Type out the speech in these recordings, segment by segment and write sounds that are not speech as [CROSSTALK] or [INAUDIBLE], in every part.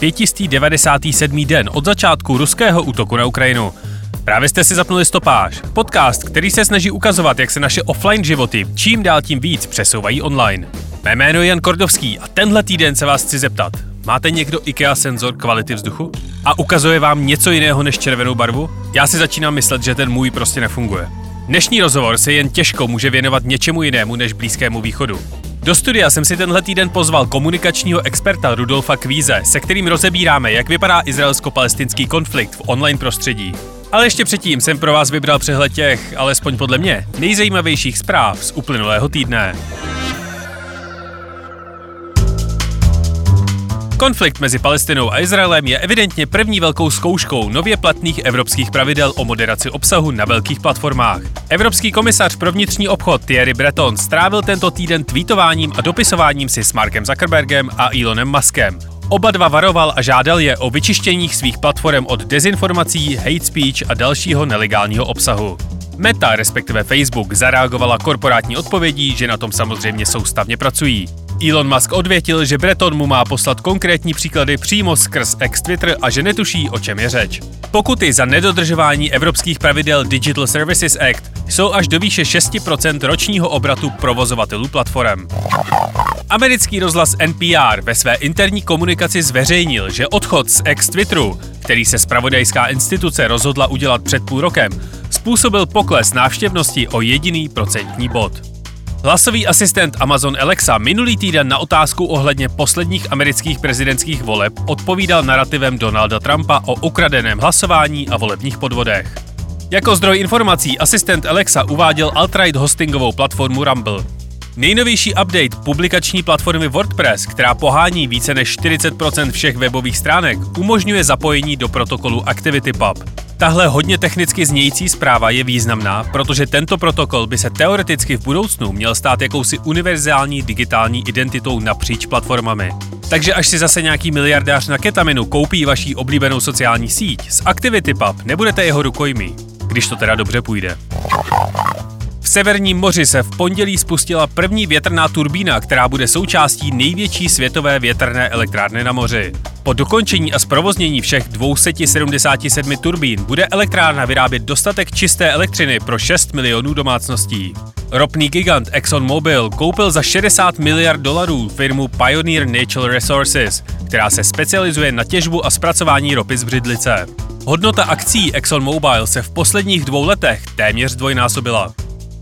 597. den od začátku ruského útoku na Ukrajinu. Právě jste si zapnuli stopáž, podcast, který se snaží ukazovat, jak se naše offline životy čím dál tím víc přesouvají online. Mé jméno je Jan Kordovský a tenhle týden se vás chci zeptat. Máte někdo IKEA senzor kvality vzduchu? A ukazuje vám něco jiného než červenou barvu? Já si začínám myslet, že ten můj prostě nefunguje. Dnešní rozhovor se jen těžko může věnovat něčemu jinému než Blízkému východu. Do studia jsem si tenhle týden pozval komunikačního experta Rudolfa Kvíze, se kterým rozebíráme, jak vypadá izraelsko-palestinský konflikt v online prostředí. Ale ještě předtím jsem pro vás vybral přehled těch, alespoň podle mě, nejzajímavějších zpráv z uplynulého týdne. Konflikt mezi Palestinou a Izraelem je evidentně první velkou zkouškou nově platných evropských pravidel o moderaci obsahu na velkých platformách. Evropský komisař pro vnitřní obchod Thierry Breton strávil tento týden tweetováním a dopisováním si s Markem Zuckerbergem a Elonem Muskem. Oba dva varoval a žádal je o vyčištění svých platform od dezinformací, hate speech a dalšího nelegálního obsahu. Meta, respektive Facebook, zareagovala korporátní odpovědí, že na tom samozřejmě soustavně pracují. Elon Musk odvětil, že Breton mu má poslat konkrétní příklady přímo skrz ex Twitter a že netuší, o čem je řeč. Pokuty za nedodržování evropských pravidel Digital Services Act jsou až do výše 6% ročního obratu provozovatelů platform. Americký rozhlas NPR ve své interní komunikaci zveřejnil, že odchod z ex Twitteru, který se spravodajská instituce rozhodla udělat před půl rokem, způsobil pokles návštěvnosti o jediný procentní bod. Hlasový asistent Amazon Alexa minulý týden na otázku ohledně posledních amerických prezidentských voleb odpovídal narrativem Donalda Trumpa o ukradeném hlasování a volebních podvodech. Jako zdroj informací asistent Alexa uváděl alt-right hostingovou platformu Rumble. Nejnovější update publikační platformy WordPress, která pohání více než 40% všech webových stránek, umožňuje zapojení do protokolu ActivityPub. Tahle hodně technicky znějící zpráva je významná, protože tento protokol by se teoreticky v budoucnu měl stát jakousi univerzální digitální identitou napříč platformami. Takže až si zase nějaký miliardář na ketaminu koupí vaší oblíbenou sociální síť, z ActivityPub nebudete jeho rukojmí, když to teda dobře půjde. Severním moři se v pondělí spustila první větrná turbína, která bude součástí největší světové větrné elektrárny na moři. Po dokončení a zprovoznění všech 277 turbín bude elektrárna vyrábět dostatek čisté elektřiny pro 6 milionů domácností. Ropný gigant ExxonMobil koupil za 60 miliard dolarů firmu Pioneer Natural Resources, která se specializuje na těžbu a zpracování ropy z břidlice. Hodnota akcí ExxonMobil se v posledních dvou letech téměř dvojnásobila.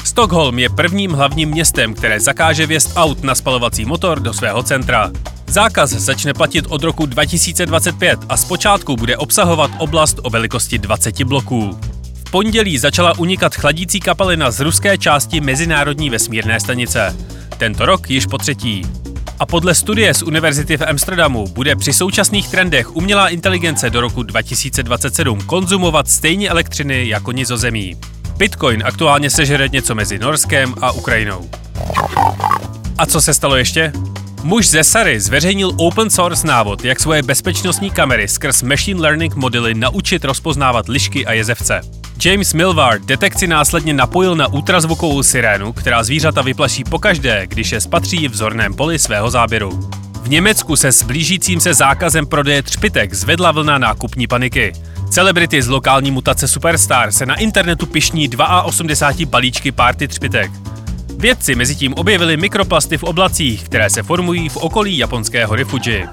Stockholm je prvním hlavním městem, které zakáže vjezd aut na spalovací motor do svého centra. Zákaz začne platit od roku 2025 a zpočátku bude obsahovat oblast o velikosti 20 bloků. V pondělí začala unikat chladící kapalina z ruské části Mezinárodní vesmírné stanice. Tento rok již po třetí. A podle studie z Univerzity v Amsterdamu bude při současných trendech umělá inteligence do roku 2027 konzumovat stejně elektřiny jako nizozemí. Bitcoin aktuálně sežere něco mezi Norskem a Ukrajinou. A co se stalo ještě? Muž ze Sary zveřejnil open source návod, jak svoje bezpečnostní kamery skrz machine learning modely naučit rozpoznávat lišky a jezevce. James Milvar detekci následně napojil na ultrazvukovou sirénu, která zvířata vyplaší pokaždé, když je spatří v zorném poli svého záběru. V Německu se s blížícím se zákazem prodeje třpitek zvedla vlna nákupní paniky. Celebrity z lokální mutace Superstar se na internetu pišní 82 balíčky párty třpitek. Vědci mezi tím objevili mikroplasty v oblacích, které se formují v okolí japonského Fuji.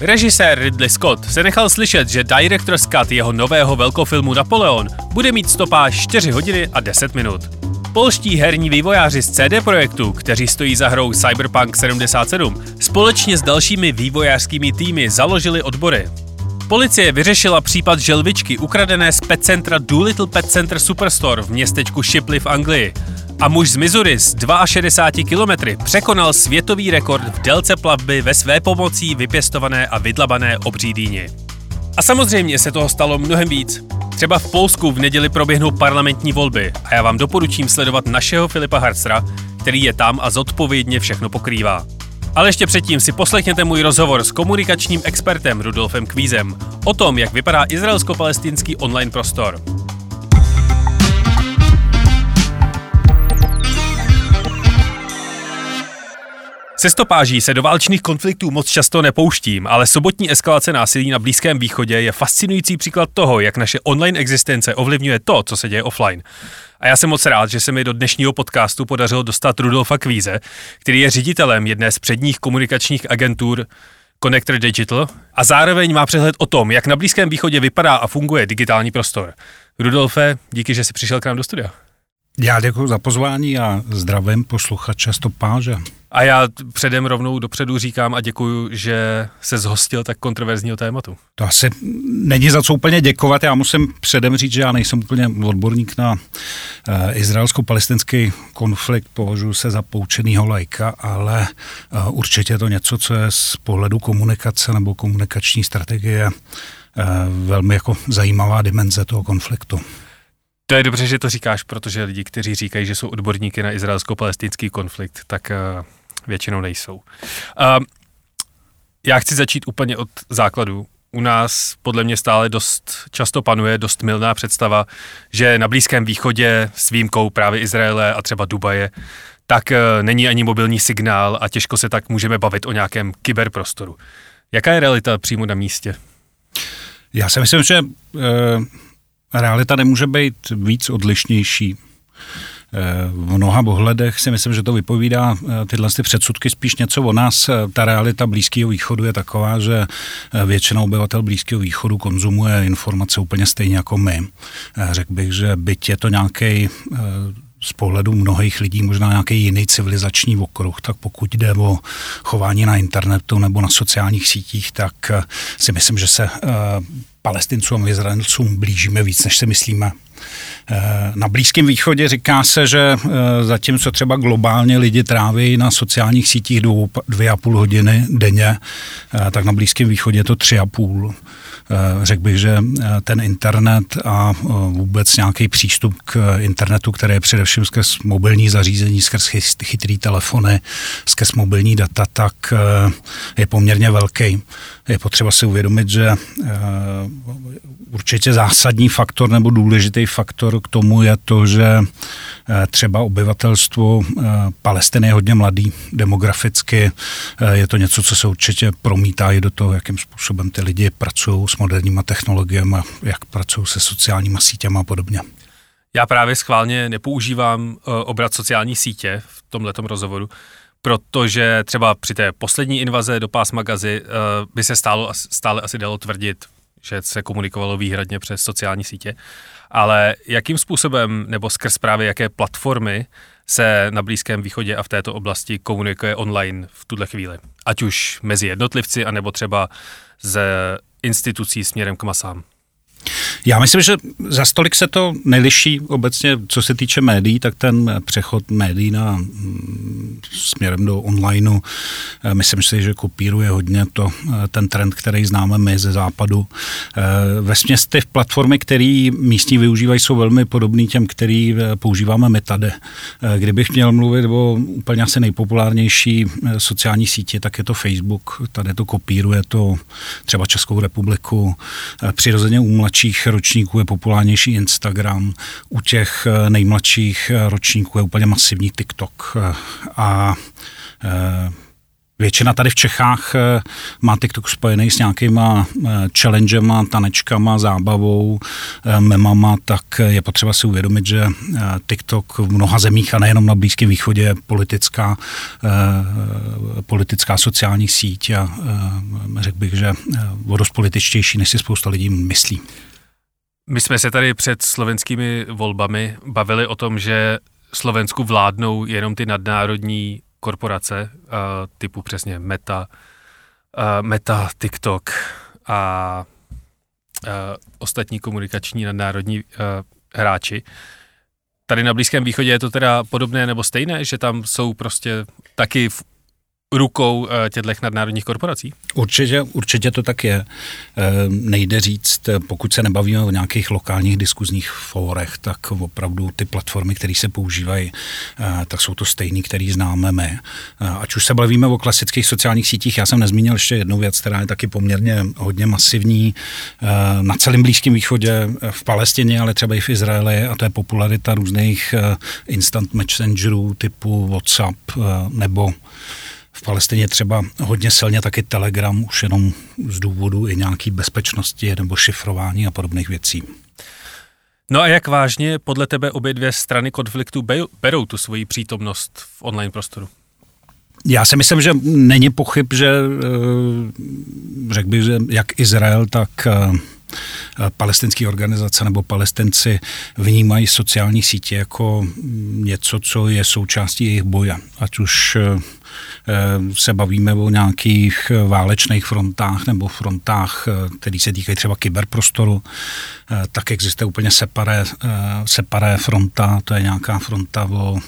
Režisér Ridley Scott se nechal slyšet, že Director's Cut jeho nového velkofilmu Napoleon bude mít stopáž 4 hodiny a 10 minut. Polští herní vývojáři z CD Projektu, kteří stojí za hrou Cyberpunk 77, společně s dalšími vývojářskými týmy založili odbory. Policie vyřešila případ želvičky ukradené z pet centra Doolittle Pet Center Superstore v městečku Shipley v Anglii. A muž z Missouri z 62 kilometry překonal světový rekord v délce plavby ve své pomocí vypěstované a vydlabané obří dýni. A samozřejmě se toho stalo mnohem víc. Třeba v Polsku v neděli proběhnou parlamentní volby a já vám doporučím sledovat našeho Filipa Harcera, který je tam a zodpovědně všechno pokrývá. Ale ještě předtím si poslechněte můj rozhovor s komunikačním expertem Rudolfem Kvízem o tom, jak vypadá izraelsko-palestinský online prostor. Se stopáží se do válčných konfliktů moc často nepouštím, ale sobotní eskalace násilí na Blízkém východě je fascinující příklad toho, jak naše online existence ovlivňuje to, co se děje offline. A já jsem moc rád, že se mi do dnešního podcastu podařilo dostat Rudolfa Kvíze, který je ředitelem jedné z předních komunikačních agentur Connector Digital a zároveň má přehled o tom, jak na Blízkém východě vypadá a funguje digitální prostor. Rudolfe, díky, že jsi přišel k nám do studia. Já děkuji za pozvání a zdravím posluchače stopáže. A já předem rovnou dopředu říkám a děkuji, že se zhostil tak kontroverzního tématu. To asi není za co úplně děkovat. Já musím předem říct, že já nejsem úplně odborník na uh, izraelsko-palestinský konflikt, považuji se za poučenýho lajka, ale uh, určitě je to něco, co je z pohledu komunikace nebo komunikační strategie uh, velmi jako zajímavá dimenze toho konfliktu. To je dobře, že to říkáš, protože lidi, kteří říkají, že jsou odborníky na izraelsko-palestinský konflikt, tak většinou nejsou. Uh, já chci začít úplně od základu. U nás podle mě stále dost často panuje dost milná představa, že na Blízkém východě s výjimkou právě Izraele a třeba Dubaje, tak uh, není ani mobilní signál a těžko se tak můžeme bavit o nějakém kyberprostoru. Jaká je realita přímo na místě? Já si myslím, že uh realita nemůže být víc odlišnější. Eh, v mnoha ohledech si myslím, že to vypovídá eh, tyhle ty předsudky spíš něco o nás. Eh, ta realita Blízkého východu je taková, že většina obyvatel Blízkého východu konzumuje informace úplně stejně jako my. Řekl bych, že byť je to nějaký z pohledu mnohých lidí možná nějaký jiný civilizační okruh, tak pokud jde o chování na internetu nebo na sociálních sítích, tak si myslím, že se palestincům a Izraelcům blížíme víc, než si myslíme. Eh, na Blízkém východě říká se, že eh, zatímco třeba globálně lidi tráví na sociálních sítích dvou, dvě a půl hodiny denně, eh, tak na Blízkém východě je to tři a půl. Řekl bych, že ten internet a vůbec nějaký přístup k internetu, který je především skrz mobilní zařízení, skrz chytrý telefony, skrz mobilní data, tak je poměrně velký. Je potřeba si uvědomit, že určitě zásadní faktor nebo důležitý faktor k tomu je to, že eh, třeba obyvatelstvo eh, Palestiny je hodně mladý demograficky. Eh, je to něco, co se určitě promítá i do toho, jakým způsobem ty lidi pracují s moderníma technologiemi, jak pracují se sociálníma sítěma a podobně. Já právě schválně nepoužívám obrat sociální sítě v tomto rozhovoru, protože třeba při té poslední invaze do pásma Gazy by se stálo, stále asi dalo tvrdit že se komunikovalo výhradně přes sociální sítě, ale jakým způsobem nebo skrz právě jaké platformy se na Blízkém východě a v této oblasti komunikuje online v tuhle chvíli? Ať už mezi jednotlivci, anebo třeba ze institucí směrem k masám. Já myslím, že za stolik se to neliší obecně, co se týče médií, tak ten přechod médií na mm, směrem do onlineu, eh, myslím si, že kopíruje hodně to, eh, ten trend, který známe my ze západu. Eh, ve směs ty platformy, které místní využívají, jsou velmi podobné těm, který používáme my tady. Kdybych měl mluvit o úplně asi nejpopulárnější sociální sítě, tak je to Facebook. Tady to kopíruje to třeba Českou republiku. Přirozeně u mladších ročníků je populárnější Instagram, u těch eh, nejmladších eh, ročníků je úplně masivní TikTok. Eh, a Většina tady v Čechách má TikTok spojený s nějakýma challengema, tanečkama, zábavou, memama, tak je potřeba si uvědomit, že TikTok v mnoha zemích a nejenom na Blízkém východě je politická, politická sociální síť a řekl bych, že o dost političtější, než si spousta lidí myslí. My jsme se tady před slovenskými volbami bavili o tom, že Slovensku vládnou jenom ty nadnárodní korporace typu přesně Meta, Meta, TikTok a ostatní komunikační nadnárodní hráči. Tady na Blízkém východě je to teda podobné nebo stejné, že tam jsou prostě taky rukou eh, těchto nadnárodních korporací? Určitě, určitě to tak je. Eh, nejde říct, eh, pokud se nebavíme o nějakých lokálních diskuzních fórech, tak opravdu ty platformy, které se používají, tak jsou to stejný, který známe my. Ať už se bavíme o klasických sociálních sítích, já jsem nezmínil ještě jednu věc, která je taky poměrně hodně masivní na celém Blízkém východě, v Palestině, ale třeba i v Izraeli, a to je popularita různých instant messengerů typu WhatsApp nebo v Palestině třeba hodně silně taky Telegram, už jenom z důvodu i nějaký bezpečnosti nebo šifrování a podobných věcí. No a jak vážně podle tebe obě dvě strany konfliktu berou tu svoji přítomnost v online prostoru? Já si myslím, že není pochyb, že eh, řekl bych, že jak Izrael, tak eh, palestinské organizace nebo palestinci vnímají sociální sítě jako něco, co je součástí jejich boje. Ať už eh, se bavíme o nějakých válečných frontách nebo frontách, eh, které se týkají třeba kyberprostoru, eh, tak existuje úplně separé, separé fronta, to je nějaká fronta o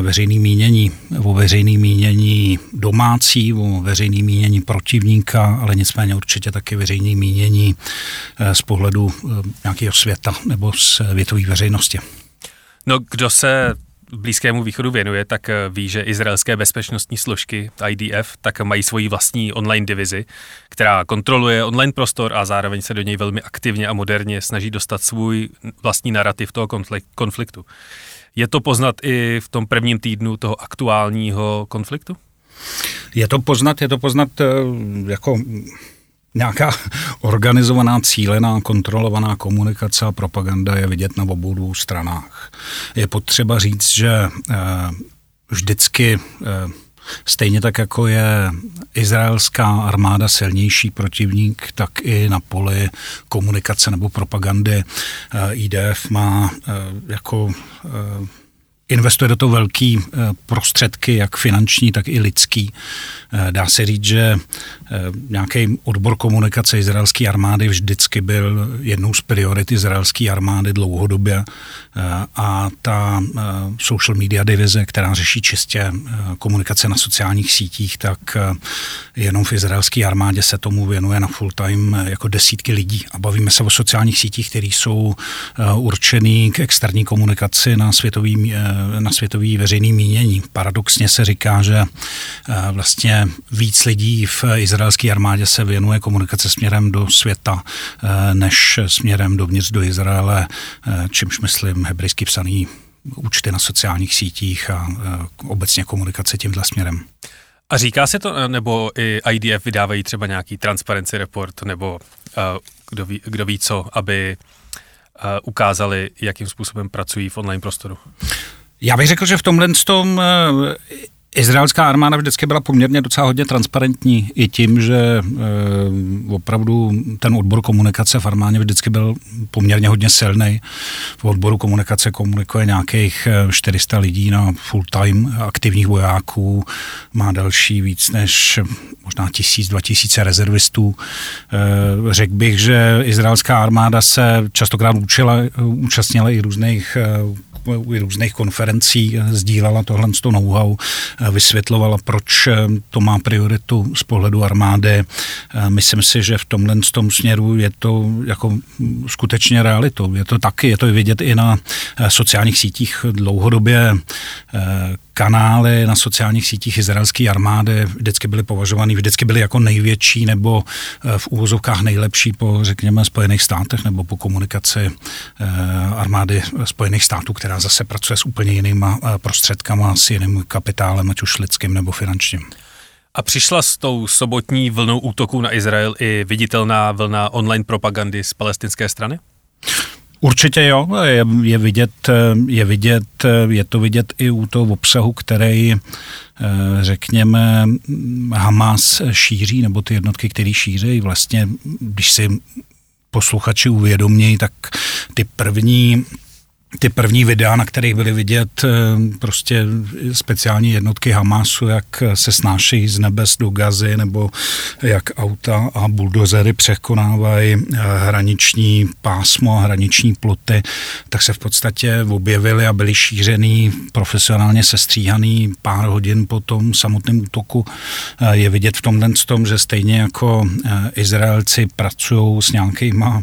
veřejný mínění, o veřejný mínění domácí, o veřejný mínění protivníka, ale nicméně určitě taky veřejný mínění z pohledu nějakého světa nebo světové veřejnosti. No, kdo se Blízkému východu věnuje, tak eh, ví, že izraelské bezpečnostní složky IDF tak mají svoji vlastní online divizi, která kontroluje online prostor a zároveň se do něj velmi aktivně a moderně snaží dostat svůj vlastní narrativ toho konfliktu. Je to poznat i v tom prvním týdnu toho aktuálního konfliktu? Je to poznat, je to poznat eh, jako nějaká organizovaná, cílená, kontrolovaná komunikace a propaganda je vidět na obou dvou stranách. Je potřeba říct, že eh, vždycky eh, Stejně tak, jako je izraelská armáda silnější protivník, tak i na poli komunikace nebo propagandy eh, IDF má jako investuje do toho velký prostředky, jak finanční, tak i lidský. Dá se říct, že nějaký odbor komunikace izraelské armády vždycky byl jednou z priorit izraelské armády dlouhodobě a ta social media divize, která řeší čistě komunikace na sociálních sítích, tak jenom v izraelské armádě se tomu věnuje na full time jako desítky lidí a bavíme se o sociálních sítích, které jsou určený k externí komunikaci na světový, na světový veřejný mínění. Paradoxně se říká, že vlastně víc lidí v izraelské armádě se věnuje komunikace směrem do světa, eh, než směrem dovnitř do Izraele, eh, čímž myslím hebrejsky psaný účty na sociálních sítích a eh, obecně komunikace tímhle směrem. A říká se to, nebo i IDF vydávají třeba nějaký transparency report, nebo kdo, ví, kdo ví co, aby ukázali, jakým způsobem pracují v online prostoru? Já bych řekl, že v tomhle tom Izraelská armáda vždycky byla poměrně docela hodně transparentní i tím, že e, opravdu ten odbor komunikace v armádě vždycky byl poměrně hodně silný. V odboru komunikace komunikuje nějakých 400 eh, lidí na full time aktivních vojáků, má další víc než možná tisíc, dva tisíce rezervistů. E, řekl bych, že izraelská armáda se častokrát učila, účastnila i různých u různých konferencí sdílela tohle know-how, vysvětlovala, proč eh, to má prioritu z pohledu armády. Myslím si, že v tomhle tom směru je to jako skutečně realitou. Je to taky, je to vidět i na eh, sociálních sítích dlouhodobě eh, kanály na sociálních sítích izraelské armády vždycky byly považovány, vždycky byly jako největší nebo eh, v úvozovkách nejlepší po, řekněme, Spojených státech nebo po komunikaci eh, armády Spojených států, která zase pracuje s úplně jinýma eh, prostředkama, s jiným kapitálem, ať už lidským nebo finančním. A přišla s tou sobotní vlnou útoků na Izrael i viditelná vlna online propagandy z palestinské strany? Určitě jo, je, je, vidět, je vidět, je to vidět i u toho obsahu, který řekněme Hamas šíří, nebo ty jednotky, které šíří, vlastně, když si posluchači uvědomějí, tak ty první ty první videa, na kterých byly vidět eh, prostě speciální jednotky Hamasu, jak se snášejí z nebes do gazy, nebo jak auta a buldozery překonávají eh, hraniční pásmo a hraniční ploty, tak se v podstatě objevily a byly šířený, profesionálně sestříhaný pár hodin po tom samotném útoku. Eh, je vidět v tomhle tom, že stejně jako Izraelci pracují s nějakýma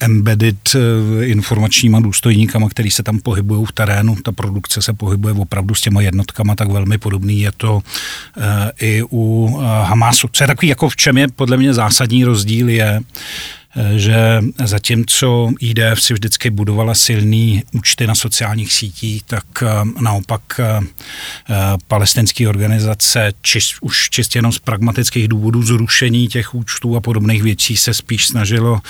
embedded eh, informačníma důstojníkama, který se tam pohybují v terénu. Ta produkce se pohybuje opravdu s těma jednotkama, tak velmi podobný je to eh, i u Hamasu. Co je takový, jako v čem je podle mě zásadní rozdíl je, že zatímco IDF si vždycky budovala silný účty na sociálních sítích, tak eh, naopak eh, eh, palestinské organizace čist, už čistě jenom z pragmatických důvodů zrušení těch účtů a podobných věcí se spíš snažilo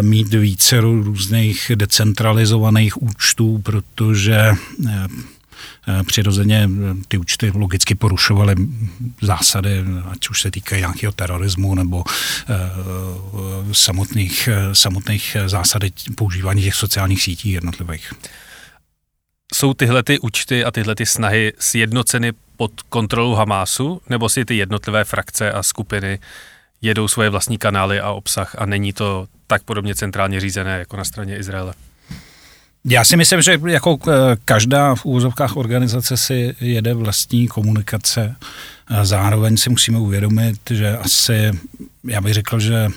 mít více různých decentralizovaných účtů, protože přirozeně eh, ty účty logicky porušovaly zásady, ať už se týkají nějakého terorismu nebo eh, samotných, samotných zásad používání těch sociálních sítí jednotlivých. Jsou tyhle ty účty a tyhle ty snahy sjednoceny pod kontrolou Hamásu, nebo si ty jednotlivé frakce a skupiny jedou svoje vlastní kanály a obsah a není to tak podobně centrálně řízené jako na straně Izraele? Já si myslím, že jako eh, každá v úvozovkách organizace si jede vlastní komunikace. Zároveň si musíme uvědomit, že asi, já bych řekl, že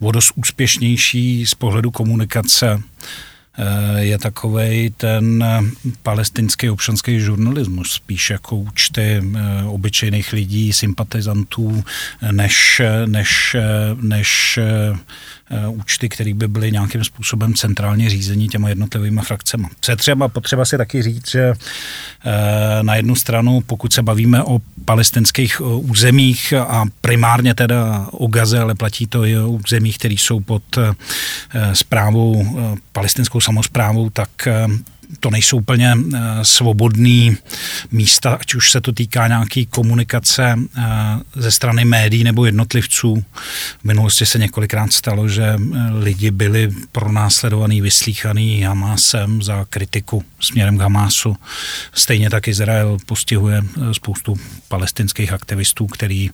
o dost úspěšnější z pohledu komunikace eh, je takový ten palestinský občanský žurnalismus, spíš jako účty eh, obyčejných lidí, sympatizantů, než, než, než Eh, účty, které by byly nějakým způsobem centrálně řízení těma jednotlivými frakcemi. Co je třeba potřeba si taky říct, že eh, na jednu stranu, pokud se bavíme o palestinských eh, územích a primárně teda o Gaze, ale platí to i o územích, které jsou pod zprávou, palestinskou samozprávou, tak to nejsou úplně eh, svobodný místa, ať už se to týká nějaký komunikace eh, ze strany médií nebo jednotlivců. V minulosti se několikrát stalo, že eh, lidi byli pronásledovaný, vyslíchaný Hamásem za kritiku směrem k Hamásu. Stejně tak Izrael postihuje spoustu palestinských aktivistů, který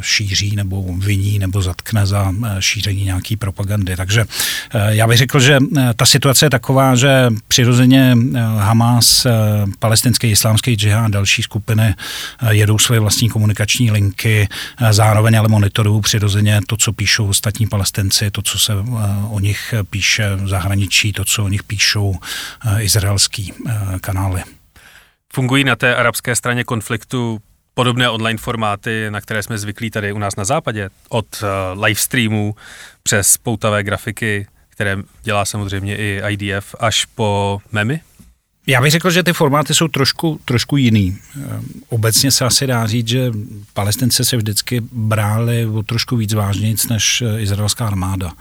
šíří nebo viní nebo zatkne za šíření nějaký propagandy. Takže já bych řekl, že ta situace je taková, že přirozeně přirozeně eh, Hamas, eh, palestinský islámský džihad a další skupiny eh, jedou své vlastní komunikační linky, zároveň ale monitorují přirozeně to, co píšou ostatní palestinci, to, co se o nich píše v zahraničí, to, co o nich píšou izraelský kanály. Fungují na té arabské straně konfliktu podobné online formáty, na které jsme zvyklí tady u nás na západě, od live streamů přes poutavé grafiky, které dělá samozřejmě i IDF, až po memy? Já bych řekl, že ty formáty jsou trošku, trošku jiný. Obecně se asi dá říct, že palestince se vždycky bráli o trošku víc vážnějc než izraelská armáda,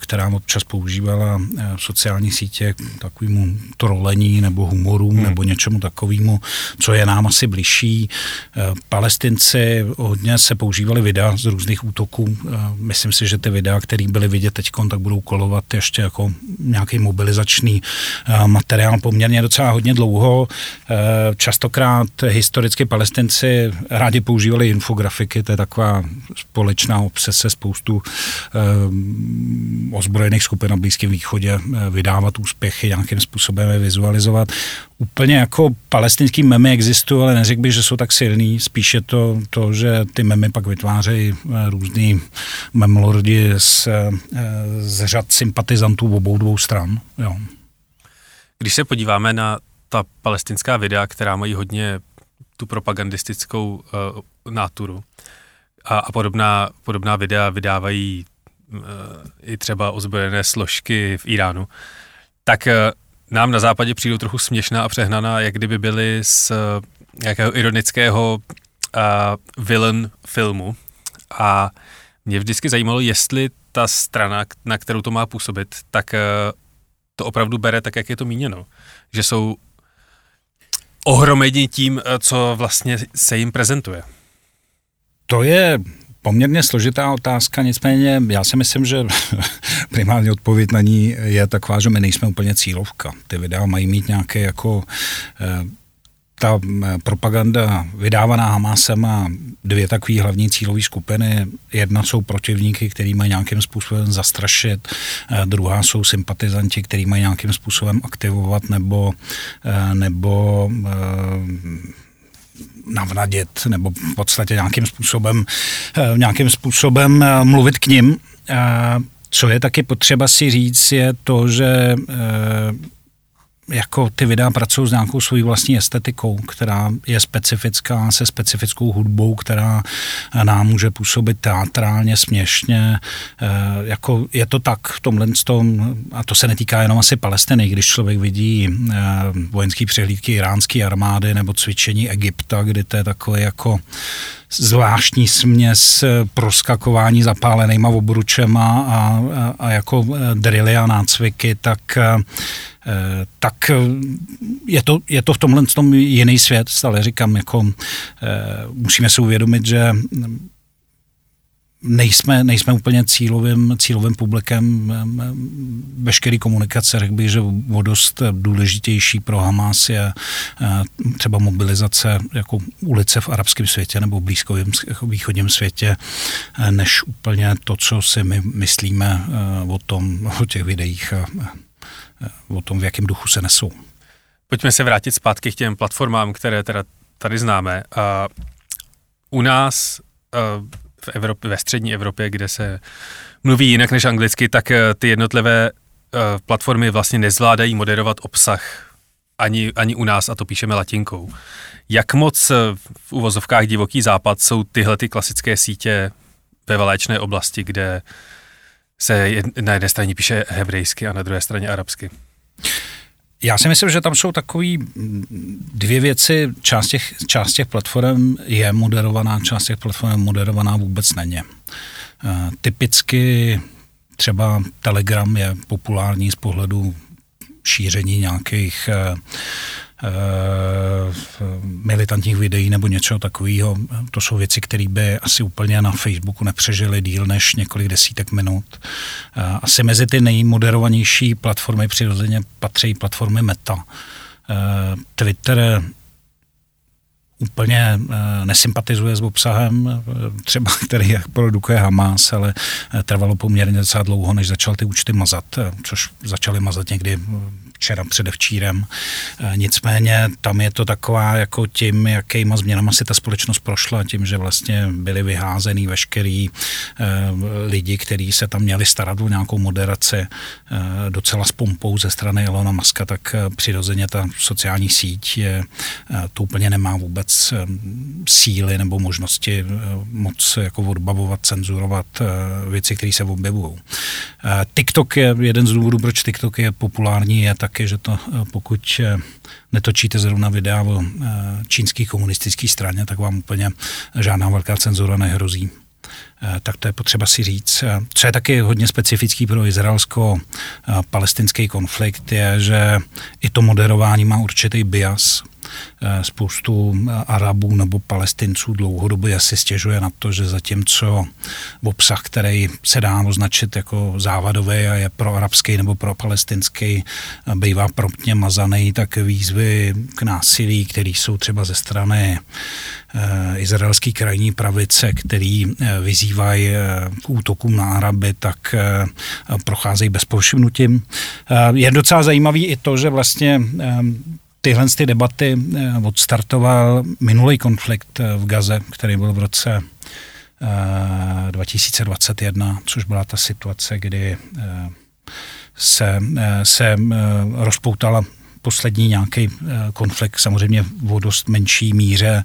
která občas používala eh, sociální sítě k takovému trolení nebo humoru hmm. nebo něčemu takovému, co je nám asi bližší. Eh, palestinci hodně se používali videa z různých útoků. Eh, myslím si, že ty videa, které byly vidět teď, tak budou kolovat ještě jako nějaký mobilizační materiál poměrně docela hodně dlouho. Eh, častokrát historicky palestinci rádi používali infografiky, to je taková společná obsese spoustu eh, ozbrojených skupin na Blízkém východě eh, vydávat úspěchy, nějakým způsobem je vizualizovat. Úplně jako palestinský memy existují, ale neřekl bych, že jsou tak silný. Spíše to, to, že ty memy pak vytvářejí různý memlordi z, z řad sympatizantů obou dvou stran. Jo. Když se podíváme na ta palestinská videa, která mají hodně tu propagandistickou uh, náturu a, a podobná, podobná videa vydávají uh, i třeba ozbrojené složky v Iránu, tak uh, nám na západě přijdou trochu směšná a přehnaná, jak kdyby byly z uh, nějakého ironického uh, villain filmu. A mě vždycky zajímalo, jestli ta strana, na kterou to má působit, tak uh, to opravdu bere tak, jak je to míněno. Že jsou ohromeni tím, eh, co vlastně se jim prezentuje. To je poměrně složitá otázka, nicméně já si myslím, že [LAUGHS] primární odpověď na ní je taková, že my nejsme úplně cílovka. Ty videa mají mít nějaké jako ta propaganda vydávaná Hamasem má dvě takové hlavní cílové skupiny. Jedna jsou protivníky, který mají nějakým způsobem zastrašit, druhá jsou sympatizanti, který mají nějakým způsobem aktivovat nebo, nebo navnadit nebo v podstatě nějakým způsobem, nějakým způsobem mluvit k ním. Co je taky potřeba si říct, je to, že jako ty videa pracují s nějakou svojí vlastní estetikou, která je specifická, se specifickou hudbou, která nám může působit teatrálně, směšně. Eh, jako je to tak v tomhle tom, a to se netýká jenom asi Palestiny, když člověk vidí eh, vojenský přehlídky iránské armády nebo cvičení Egypta, kdy to je takové jako zvláštní směs proskakování zapálenýma obručema a, a, jako drily a nácviky, tak Eh, tak eh, je to, je to v tomhle tom jiný svět, stále říkám, jako eh, musíme si uvědomit, že nejsme, nejsme úplně cílovým, cílovým publikem veškerý komunikace. Řekl bych, že o dost důležitější pro Hamas je třeba mobilizace jako ulice v arabském světě nebo blízkovém jako východním světě, než úplně to, co si my myslíme o tom, o těch videích a Eh, o tom, v jakém duchu se nesou. Pojďme se vrátit zpátky k těm platformám, které teda tady známe. A u nás eh, v Evropě, ve střední Evropě, kde se mluví jinak než anglicky, tak eh, ty jednotlivé platformy vlastně nezvládají moderovat obsah ani, ani u nás, a to píšeme latinkou. Jak moc v uvozovkách divoký západ jsou tyhle ty klasické sítě ve valéčné oblasti, kde se na jedné straně píše hebrejsky a na druhé straně arabsky? Já si myslím, že tam jsou takové dvě věci. Část těch, část těch platform je moderovaná, část těch platform moderovaná vůbec není. Uh, typicky třeba Telegram je populární z pohledu šíření nějakých Eh, militantních videí nebo něčeho takového. To jsou věci, které by asi úplně na Facebooku nepřežily díl než několik desítek minut. Eh, asi mezi ty nejmoderovanější platformy přirozeně patří platformy Meta. Eh, Twitter úplně nesympatizuje s obsahem, třeba [LAUGHS] který produkuje Hamas, ale trvalo poměrně docela dlouho, než začal ty účty mazat, což začaly mazat někdy včera, předevčírem. E, nicméně tam je to taková jako tím, jakýma změnama si ta společnost prošla, tím, že vlastně byli vyházený veškerý e, lidi, kteří se tam měli starat o nějakou moderaci e, docela s pompou ze strany Elona Muska, tak přirozeně ta sociální síť je, to úplně nemá vůbec síly nebo možnosti moc jako odbavovat, cenzurovat věci, které se objevují. TikTok je jeden z důvodů, proč TikTok je populární, je tak taky, že to eh, pokud eh, netočíte zrovna videa o eh, čínské komunistické straně, tak vám úplně žádná velká cenzura nehrozí. Tak to je potřeba si říct. Co je taky hodně specifický pro izraelsko-palestinský konflikt, je, že i to moderování má určitý bias. Eh, spoustu eh, Arabů nebo Palestinců dlouhodobě si stěžuje na to, že zatímco obsah, který se dá označit jako závadový a je pro arabský nebo pro palestinský, eh, bývá promptně mazaný, tak výzvy k násilí, které jsou třeba ze strany izraelské krajní pravice, který vyzývají k útokům na Araby, tak procházejí bez povšimnutím. Je docela zajímavý i to, že vlastně tyhle ty debaty eh, odstartoval minulý konflikt eh, v Gaze, který byl v roce 2021, eh, což byla ta situace, kdy se, se rozpoutala poslední nějaký konflikt, samozřejmě v dost menší míře,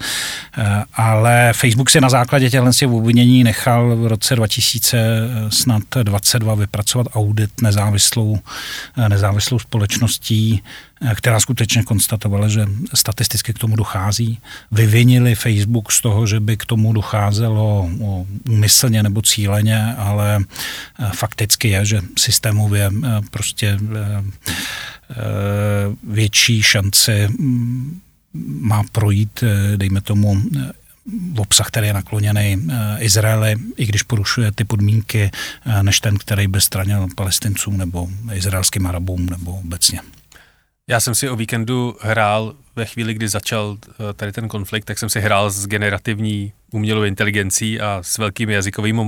ale Facebook si na základě těchto obvinění nechal v roce 2022 vypracovat audit nezávislou, nezávislou společností, která skutečně konstatovala, že statisticky k tomu dochází. Vyvinili Facebook z toho, že by k tomu docházelo úmyslně nebo cíleně, ale eh, fakticky je, že systémově eh, prostě eh, větší šance mm, má projít, dejme tomu, obsah, který je nakloněný Izraeli, i když porušuje ty podmínky, než ten, který by stranil palestincům nebo izraelským arabům nebo obecně. Já jsem si o víkendu hrál ve chvíli, kdy začal tady ten konflikt, tak jsem si hrál s generativní umělou inteligencí a s velkými jazykovými,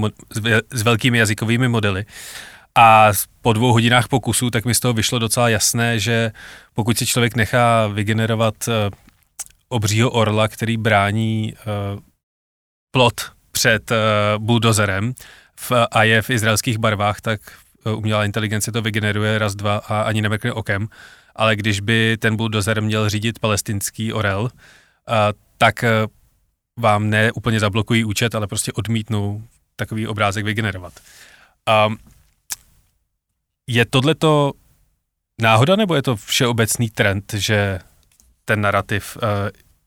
s velkými jazykovými modely. A po dvou hodinách pokusu, tak mi z toho vyšlo docela jasné, že pokud si člověk nechá vygenerovat uh, obřího orla, který brání uh, plot před bulldozerem v, a je v izraelských barvách, tak umělá inteligence to vygeneruje raz, dva a ani nemrkne okem. Ale když by ten bulldozer měl řídit palestinský orel, tak vám ne úplně zablokují účet, ale prostě odmítnou takový obrázek vygenerovat. Um, je tohleto náhoda, nebo je to všeobecný trend, že ten narrativ uh,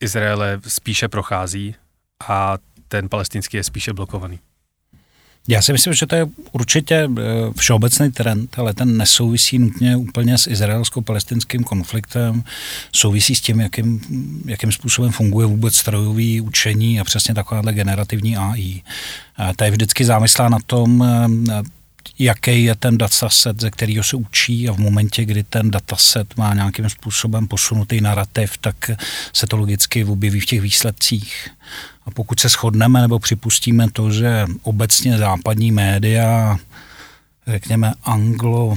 Izraele spíše prochází a ten palestinský je spíše blokovaný? Já si myslím, že to je určitě eh, všeobecný trend, ale ten nesouvisí nutně úplně s izraelsko-palestinským konfliktem, souvisí s tím, jakým, jakým způsobem funguje vůbec strojový učení a přesně takováhle generativní AI. Ta je vždycky závislá na tom, eh, jaký je ten dataset, ze kterého se učí a v momentě, kdy ten dataset má nějakým způsobem posunutý narrativ, tak se to logicky objeví v těch výsledcích. A pokud se shodneme nebo připustíme to, že obecně západní média, řekněme anglo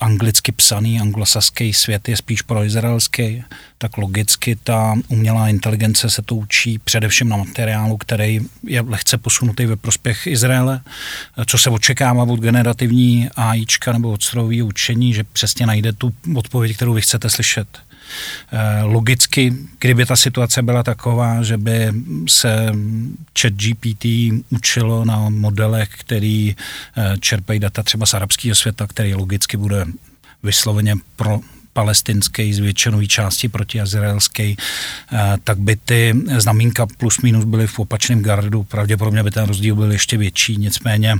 anglicky psaný anglosaský svět je spíš proizraelský, tak logicky ta umělá inteligence se to učí především na materiálu, který je lehce posunutý ve prospěch Izraele, co se očekává od generativní AIčka nebo od strojového učení, že přesně najde tu odpověď, kterou vy chcete slyšet. Eh, logicky, kdyby ta situace byla taková, že by se chat GPT učilo na modelech, který eh, čerpají data třeba z arabského světa, který logicky bude vysloveně pro palestinské zvětšenové části proti izraelské, eh, tak by ty znamínka plus minus byly v opačném gardu. Pravděpodobně by ten rozdíl byl ještě větší. Nicméně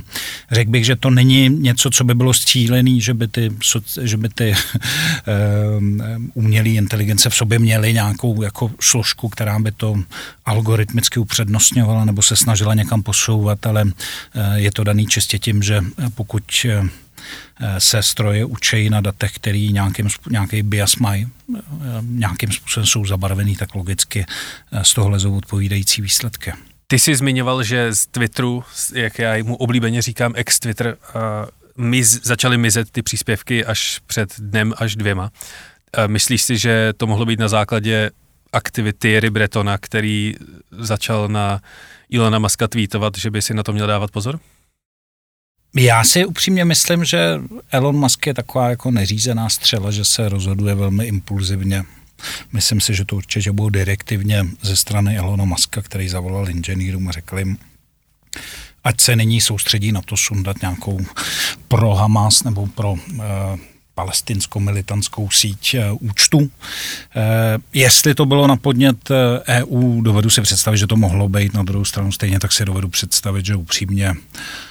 řekl bych, že to není něco, co by bylo střílený, že by ty, že by ty [LAUGHS] um, umělé inteligence v sobě měly nějakou jako složku, která by to algoritmicky upřednostňovala nebo se snažila někam posouvat, ale eh, je to daný čistě tím, že pokud Eh, se stroje učejí na datech, který nějakým, nějaký bias mají, eh, nějakým způsobem jsou zabarvený, tak logicky eh, z toho lezou odpovídající výsledky. Ty jsi zmiňoval, že z Twitteru, jak já mu oblíbeně říkám, ex-Twitter, miz, začaly mizet ty příspěvky až před dnem až dvěma. Myslíš si, že to mohlo být na základě aktivity Thierry Bretona, který začal na Ilona Maska tweetovat, že by si na to měl dávat pozor? Já si upřímně myslím, že Elon Musk je taková jako neřízená střela, že se rozhoduje velmi impulzivně. Myslím si, že to určitě bylo direktivně ze strany Elona Muska, který zavolal inženýrům a řekl jim, ať se nyní soustředí na to sundat nějakou pro Hamas nebo pro uh, palestinskou militantskou síť uh, účtu. Uh, jestli to bylo na podnět EU, dovedu si představit, že to mohlo být na druhou stranu stejně, tak si dovedu představit, že upřímně Eh,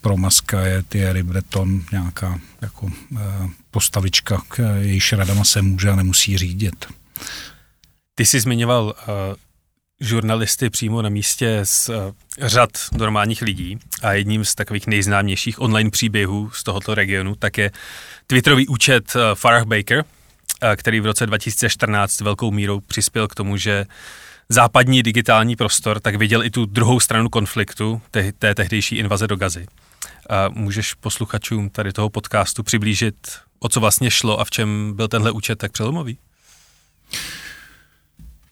pro Maska je Thierry Breton nějaká jako eh, postavička, k jejíž radama se může a nemusí řídit. Ty jsi zmiňoval uh, žurnalisty přímo na místě z uh, řad normálních lidí a jedním z takových nejznámějších online příběhů z tohoto regionu tak je Twitterový účet uh, Farah Baker, uh, který v roce 2014 velkou mírou přispěl k tomu, že uh, západní digitální prostor, tak viděl i tu druhou stranu konfliktu, té, té tehdejší invaze do Gazy. A můžeš posluchačům tady toho podcastu přiblížit, o co vlastně šlo a v čem byl tenhle účet tak přelomový?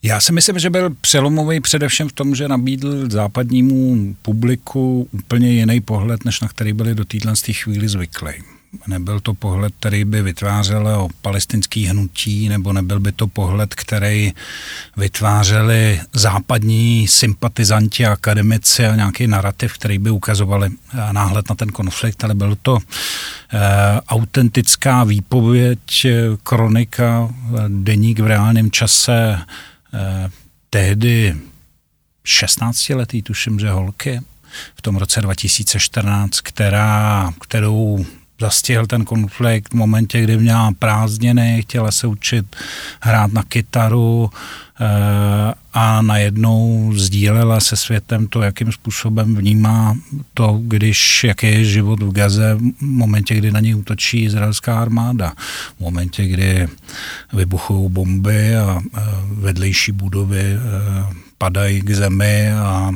Já si myslím, že byl přelomový především v tom, že nabídl západnímu publiku úplně jiný pohled, než na který byli do téhle chvíli zvyklí. Nebyl to pohled, který by vytvářel o palestinský hnutí, nebo nebyl by to pohled, který vytvářeli západní sympatizanti akademici a nějaký narrativ, který by ukazovali eh, náhled na ten konflikt, ale byl to e, autentická výpověď, eh, kronika, deník v reálném čase e, tehdy 16 letý, tuším, že holky, v tom roce 2014, která, kterou zastihl ten konflikt v momentě, kdy měla prázdniny, chtěla se učit hrát na kytaru eh, a najednou sdílela se světem to, jakým způsobem vnímá to, když, jaký je život v Gaze v momentě, kdy na něj útočí izraelská armáda, v momentě, kdy vybuchují bomby a vedlejší budovy eh, padají k zemi. A,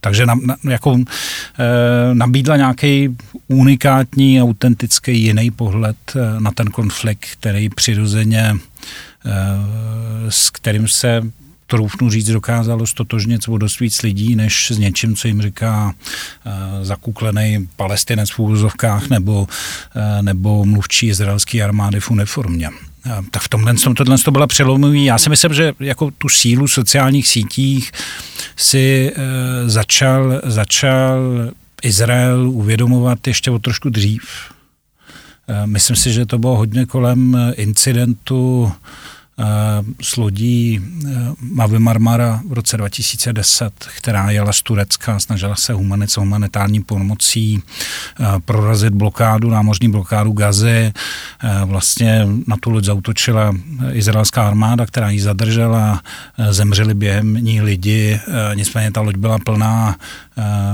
takže na, na, jako, e, nabídla nějaký unikátní, autentický jiný pohled e, na ten konflikt, který přirozeně e, s kterým se troufnu říct, dokázalo stotožnit o dost víc lidí, než s něčím, co jim říká e, zakuklený palestinec v úvozovkách nebo, e, nebo mluvčí izraelské armády v uniformě tak v tomhle tom, tohle to byla přelomový. Já si myslím, že jako tu sílu sociálních sítích si e, začal, začal Izrael uvědomovat ještě o trošku dřív. E, myslím si, že to bylo hodně kolem incidentu Eh, s lodí eh, Mavi Marmara v roce 2010, která jela z Turecka, snažila se humanit, humanitární pomocí eh, prorazit blokádu, námořní blokádu Gazy. Vlastně na tu loď zautočila izraelská armáda, která ji zadržela, zemřeli během ní lidi, nicméně ta loď byla plná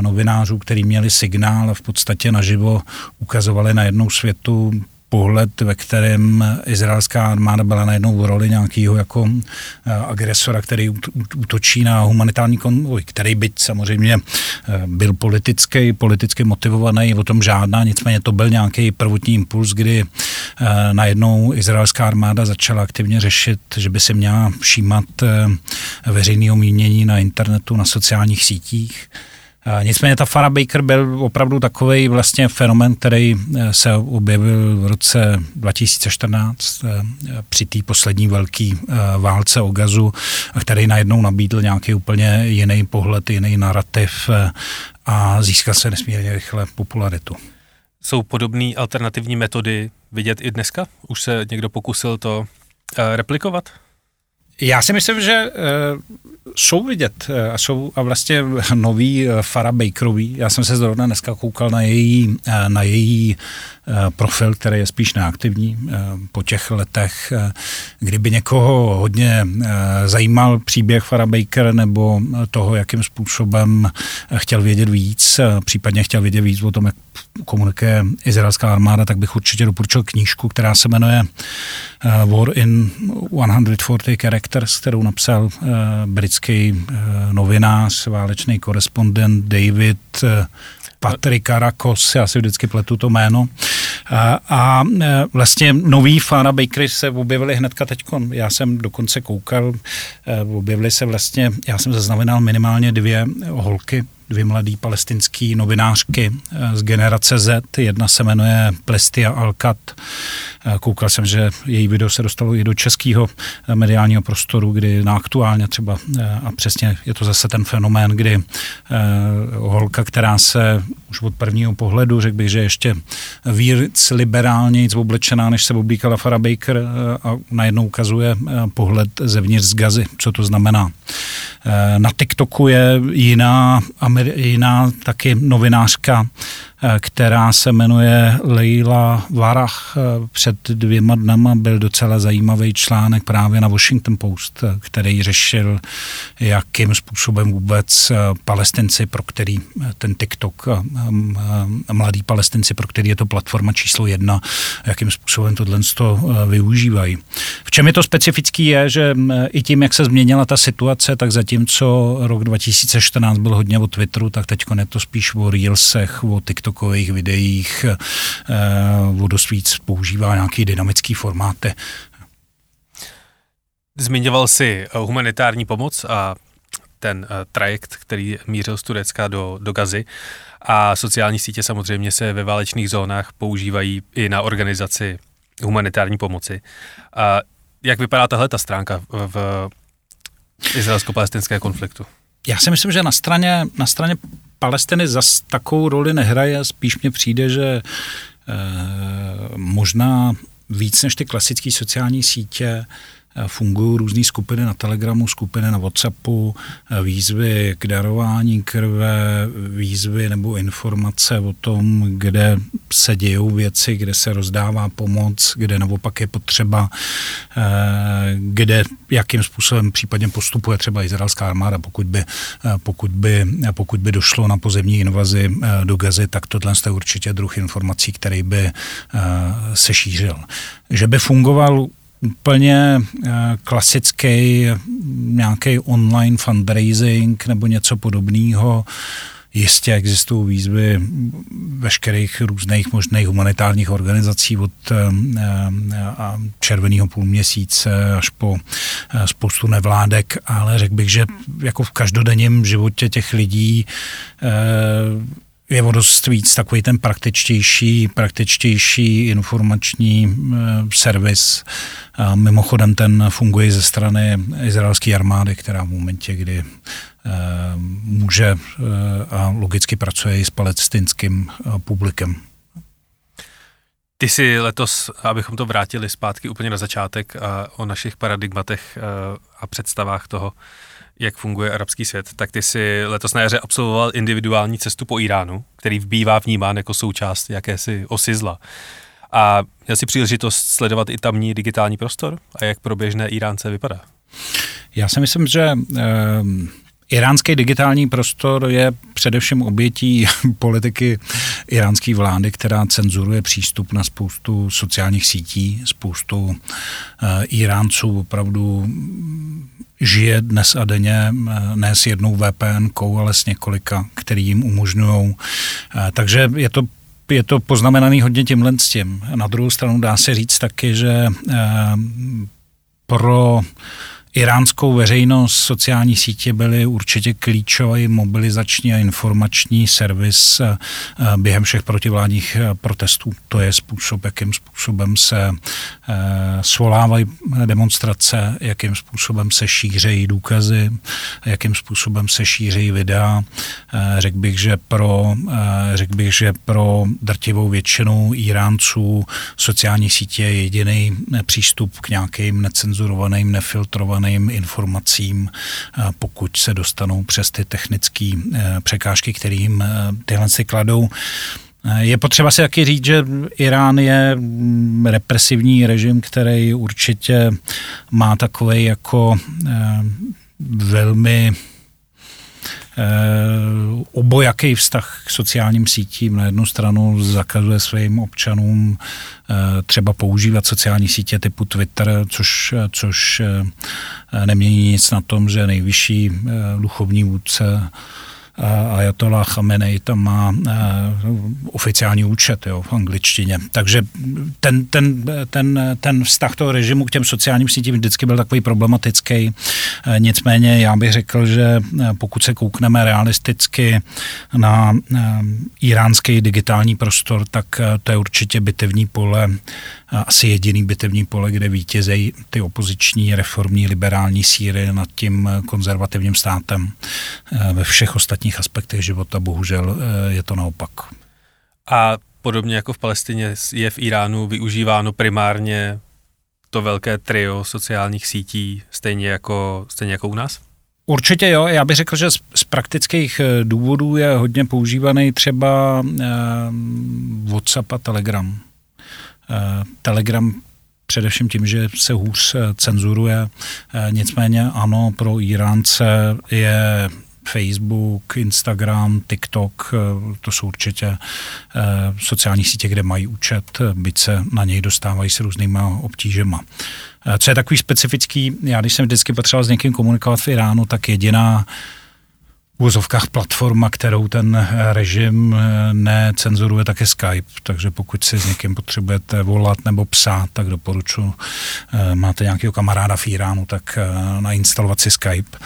novinářů, kteří měli signál a v podstatě naživo ukazovali na jednou světu pohled, ve kterém izraelská armáda byla najednou v roli nějakého jako eh, agresora, který útočí na humanitární konvoj, který byť samozřejmě eh, byl politický, politicky motivovaný, o tom žádná, nicméně to byl nějaký prvotní impuls, kdy eh, najednou izraelská armáda začala aktivně řešit, že by se měla všímat veřejného mínění na internetu, na sociálních sítích. Nicméně ta Farah Baker byl opravdu takový vlastně fenomen, který eh, se objevil v roce 2014 eh, při té poslední velké eh, válce o gazu, který najednou nabídl nějaký úplně jiný pohled, jiný narrativ a získal se nesmírně rychle popularitu. Jsou podobné alternativní metody vidět i dneska? Už se někdo pokusil to replikovat? Já si myslím, že jsou vidět eh, a jsou a vlastně nový eh, Farah Bakerový. Já jsem se zrovna dneska koukal na její, eh, na její profil, který je spíš neaktivní po těch letech. Kdyby někoho hodně zajímal příběh Farah Baker nebo toho, jakým způsobem chtěl vědět víc, případně chtěl vědět víc o tom, jak komunikuje izraelská armáda, tak bych určitě doporučil knížku, která se jmenuje War in 140 Characters, kterou napsal britský eh, novinář, válečný korespondent David Patrick Arakos, já si vždycky pletu to jméno. A, a eh, vlastně nový Fara Bakery se objevili hnedka teď. Já jsem dokonce koukal, objevily se vlastně, já jsem zaznamenal minimálně dvě holky, dvě mladé palestinské novinářky z generace Z. Jedna se jmenuje Plestia Alkat Koukal jsem, že její video se dostalo i do českého eh, mediálního prostoru, kdy na aktuálně třeba, eh, a přesně je to zase ten fenomén, kdy eh, holka, která se už od prvního pohledu, řekl bych, že ještě víc liberálně oblečená, než se oblíkala Farah Baker a najednou ukazuje pohled zevnitř z gazy, co to znamená. Na TikToku je jiná, jiná taky novinářka, která se jmenuje Leila Varach. Eh, před dvěma dnama byl docela zajímavý článek právě na Washington Post, eh, který řešil, jakým způsobem vůbec palestinci, pro který ten TikTok, mladí palestinci, pro který je to platforma číslo jedna, jakým způsobem tohle to využívají. V čem je to specifický je, že i tím, jak se změnila ta situace, tak zatímco rok 2014 byl hodně o Twitteru, tak teď je to spíš o Reelsech, o TikToku, TikTokových videích eh, o dost víc používá nějaký dynamický formáty. Zmiňoval si eh, humanitární pomoc a ten trajekt, který mířil z Turecka do, do Gazy. A sociální sítě samozřejmě se ve válečných zónách používají i na organizaci humanitární pomoci. A jak vypadá tahle ta stránka v, v izraelsko-palestinské konfliktu? Já si myslím, že na straně, na straně Palestiny zas takovou roli nehraje, spíš mně přijde, že e, možná víc než ty klasické sociální sítě fungují různé skupiny na Telegramu, skupiny na Whatsappu, výzvy k darování krve, výzvy nebo informace o tom, kde se dějou věci, kde se rozdává pomoc, kde naopak je potřeba, kde jakým způsobem případně postupuje třeba izraelská armáda, pokud by, pokud by, pokud by došlo na pozemní invazi do Gazy, tak tohle je určitě druh informací, který by se šířil. Že by fungoval úplně eh, klasický nějaký online fundraising nebo něco podobného. Jistě existují výzvy veškerých různých možných humanitárních organizací od eh, eh, červeného půlměsíce až po spoustu nevládek, ale řekl bych, že jako v každodenním životě těch lidí je o dost víc takový ten praktičtější, praktičtější informační e, servis. A mimochodem ten funguje ze strany izraelské armády, která v momentě, kdy e, může e, a logicky pracuje i s palestinským publikem. Ty si letos, abychom to vrátili zpátky úplně na začátek a o našich paradigmatech a představách toho, jak funguje arabský svět, tak ty si letos na jaře absolvoval individuální cestu po Iránu, který bývá vnímán jako součást jakési osy zla. A měl si příležitost sledovat i tamní digitální prostor a jak pro běžné Iránce vypadá? Já si myslím, že eh, Iránský digitální prostor je především obětí [LAUGHS] politiky iránské vlády, která cenzuruje přístup na spoustu sociálních sítí, spoustu uh, Iránců opravdu žije dnes a denně ne s jednou VPN, ale s několika, který jim umožňují. Takže je to je to poznamenaný hodně tímhle s tím. Na druhou stranu dá se říct taky, že pro iránskou veřejnost sociální sítě byly určitě klíčový mobilizační a informační servis eh, během všech protivládních eh, protestů. To je způsob, jakým způsobem se eh, svolávají demonstrace, jakým způsobem se šířejí důkazy, jakým způsobem se šířejí videa. Řekl bych, že pro, řekl bych, že pro drtivou většinu Iránců sociální sítě je jediný přístup k nějakým necenzurovaným, nefiltrovaným dostupným informacím, pokud se dostanou přes ty technické e, překážky, kterým e, tyhle si kladou. Je potřeba si taky říct, že Irán je mm, represivní režim, který určitě má takový jako velmi Eh, obojaký vztah k sociálním sítím. Na jednu stranu zakazuje svým občanům eh, třeba používat sociální sítě typu Twitter, což, což eh, nemění nic na tom, že nejvyšší duchovní vůdce Ayatollah Khamenei tam má uh, oficiální účet jo, v angličtině. Takže ten, ten, ten, ten vztah toho režimu k těm sociálním sítím vždycky byl takový problematický. Uh, nicméně já bych řekl, že pokud se koukneme realisticky na iránský digitální prostor, tak to je určitě bitevní pole asi jediný bitevní pole, kde vítězejí ty opoziční reformní liberální síry nad tím konzervativním státem. Eh, ve všech ostatních aspektech života bohužel eh, je to naopak. A podobně jako v Palestině je v Iránu využíváno primárně to velké trio sociálních sítí, stejně jako, stejně jako u nás? Určitě jo, já bych řekl, že z, z praktických eh, důvodů je hodně používaný třeba eh, WhatsApp a Telegram. Eh, Telegram především tím, že se hůř eh, cenzuruje. Eh, nicméně ano, pro Iránce je Facebook, Instagram, TikTok, to jsou určitě sociální sítě, kde mají účet, byť se na něj dostávají s různýma obtížema. Co je takový specifický, já když jsem vždycky potřeboval s někým komunikovat v Iránu, tak jediná úvozovkách platforma, kterou ten režim eh, necenzuruje, tak je Skype. Takže pokud si s někým potřebujete volat nebo psát, tak doporučuji, eh, máte nějakého kamaráda v Iránu, tak eh, nainstalovat si Skype.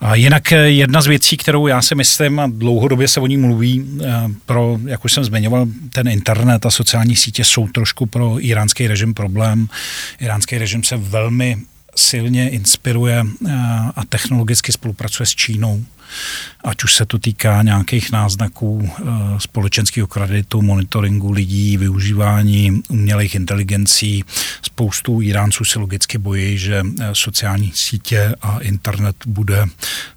A jinak jedna z věcí, kterou já si myslím, a dlouhodobě se o ní mluví, pro, jak už jsem zmiňoval, ten internet a sociální sítě jsou trošku pro iránský režim problém. Iránský režim se velmi silně inspiruje a technologicky spolupracuje s Čínou ať už se to týká nějakých náznaků eh, společenského kreditu, monitoringu lidí, využívání umělých inteligencí, spoustu Iránců si logicky bojí, že sociální sítě a internet bude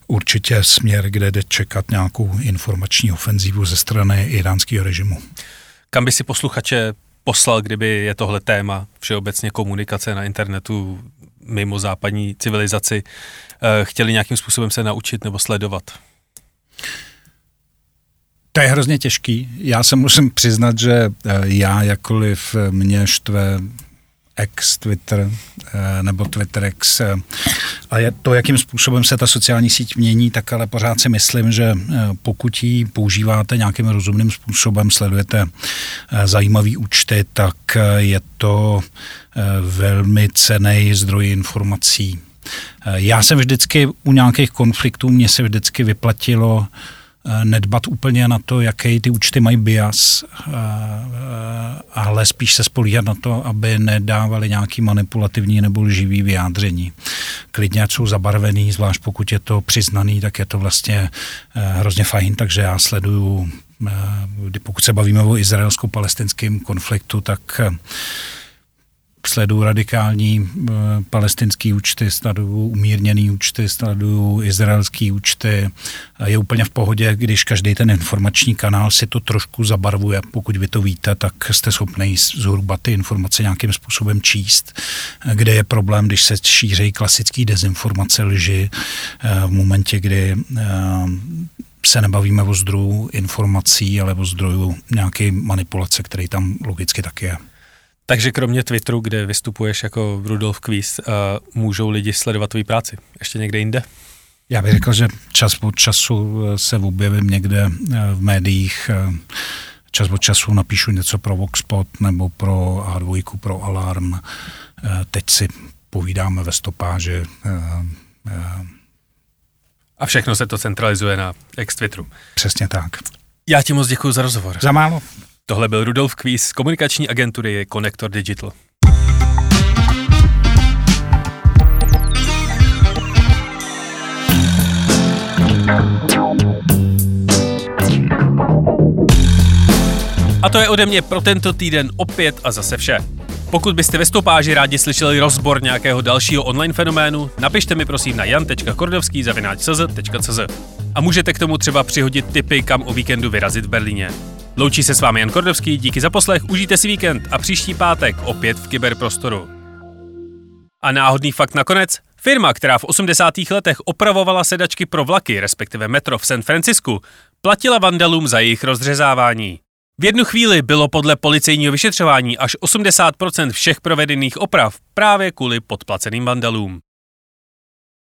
určitě směr, kde jde čekat nějakou informační ofenzívu ze strany iránského režimu. Kam by si posluchače poslal, kdyby je tohle téma? Všeobecně komunikace na internetu mimo západní civilizaci. eh, chtěli nějakým způsobem se naučit nebo sledovat? To je hrozně těžký. Já se musím přiznat, že eh, já jakkoliv mě štve ex Twitter eh, nebo Twitter ex a je to, jakým způsobem se ta sociální síť mění, tak ale pořád si myslím, že pokud ji používáte nějakým rozumným způsobem, sledujete zajímavý účty, tak je to velmi cený zdroj informací. Já jsem vždycky u nějakých konfliktů, mně se vždycky vyplatilo Eh, nedbat úplně na to, jaký ty účty mají bias, eh, eh, ale spíš se spolíhat na to, aby nedávali nějaký manipulativní nebo lživý vyjádření. Klidně, ať jsou zabarvený, zvlášť pokud je to přiznaný, tak je to vlastně hrozně fajn, takže já sleduju, pokud se bavíme o izraelsko-palestinském konfliktu, tak sleduju radikální e, palestinský účty, sleduju umírněný účty, sleduju izraelský účty. Je úplně v pohodě, když každý ten informační kanál si to trošku zabarvuje. Pokud vy to víte, tak jste schopni zhruba ty informace nějakým způsobem číst. Kde je problém, když se šířejí klasický dezinformace, lži e, v momentě, kdy e, se nebavíme o zdroju informací, ale o zdroju nějaké manipulace, který tam logicky taky je. Takže kromě Twitteru, kde vystupuješ jako Rudolf Kvíz, uh, můžou lidi sledovat tvůj práci? Ještě někde jinde? Já bych řekl, že čas od času eh, se objevím někde eh, v médiích, čas od času napíšu něco pro Voxpot nebo pro A2, pro Alarm. Teď si povídáme ve stopáži. A všechno se to centralizuje na ex Twitteru. Přesně tak. Já ti moc děkuji za rozhovor. Za málo. Tohle byl Rudolf Kvíz z komunikační agentury Connector Digital. A to je ode mě pro tento týden opět a zase vše. Pokud byste ve stopáži rádi slyšeli rozbor nějakého dalšího online fenoménu, napište mi prosím na jan.kordovský.cz. A můžete k tomu třeba přihodit tipy, kam o víkendu vyrazit v Berlíně. Loučí se s vámi Jan Kordovský, díky za poslech, užijte si víkend a příští pátek opět v kyberprostoru. A náhodný fakt nakonec, firma, která v 80. letech opravovala sedačky pro vlaky, respektive metro v San Francisku, platila vandalům za jejich rozřezávání. V jednu chvíli bylo podle policejního vyšetřování až 80% všech provedených oprav právě kvůli podplaceným vandalům.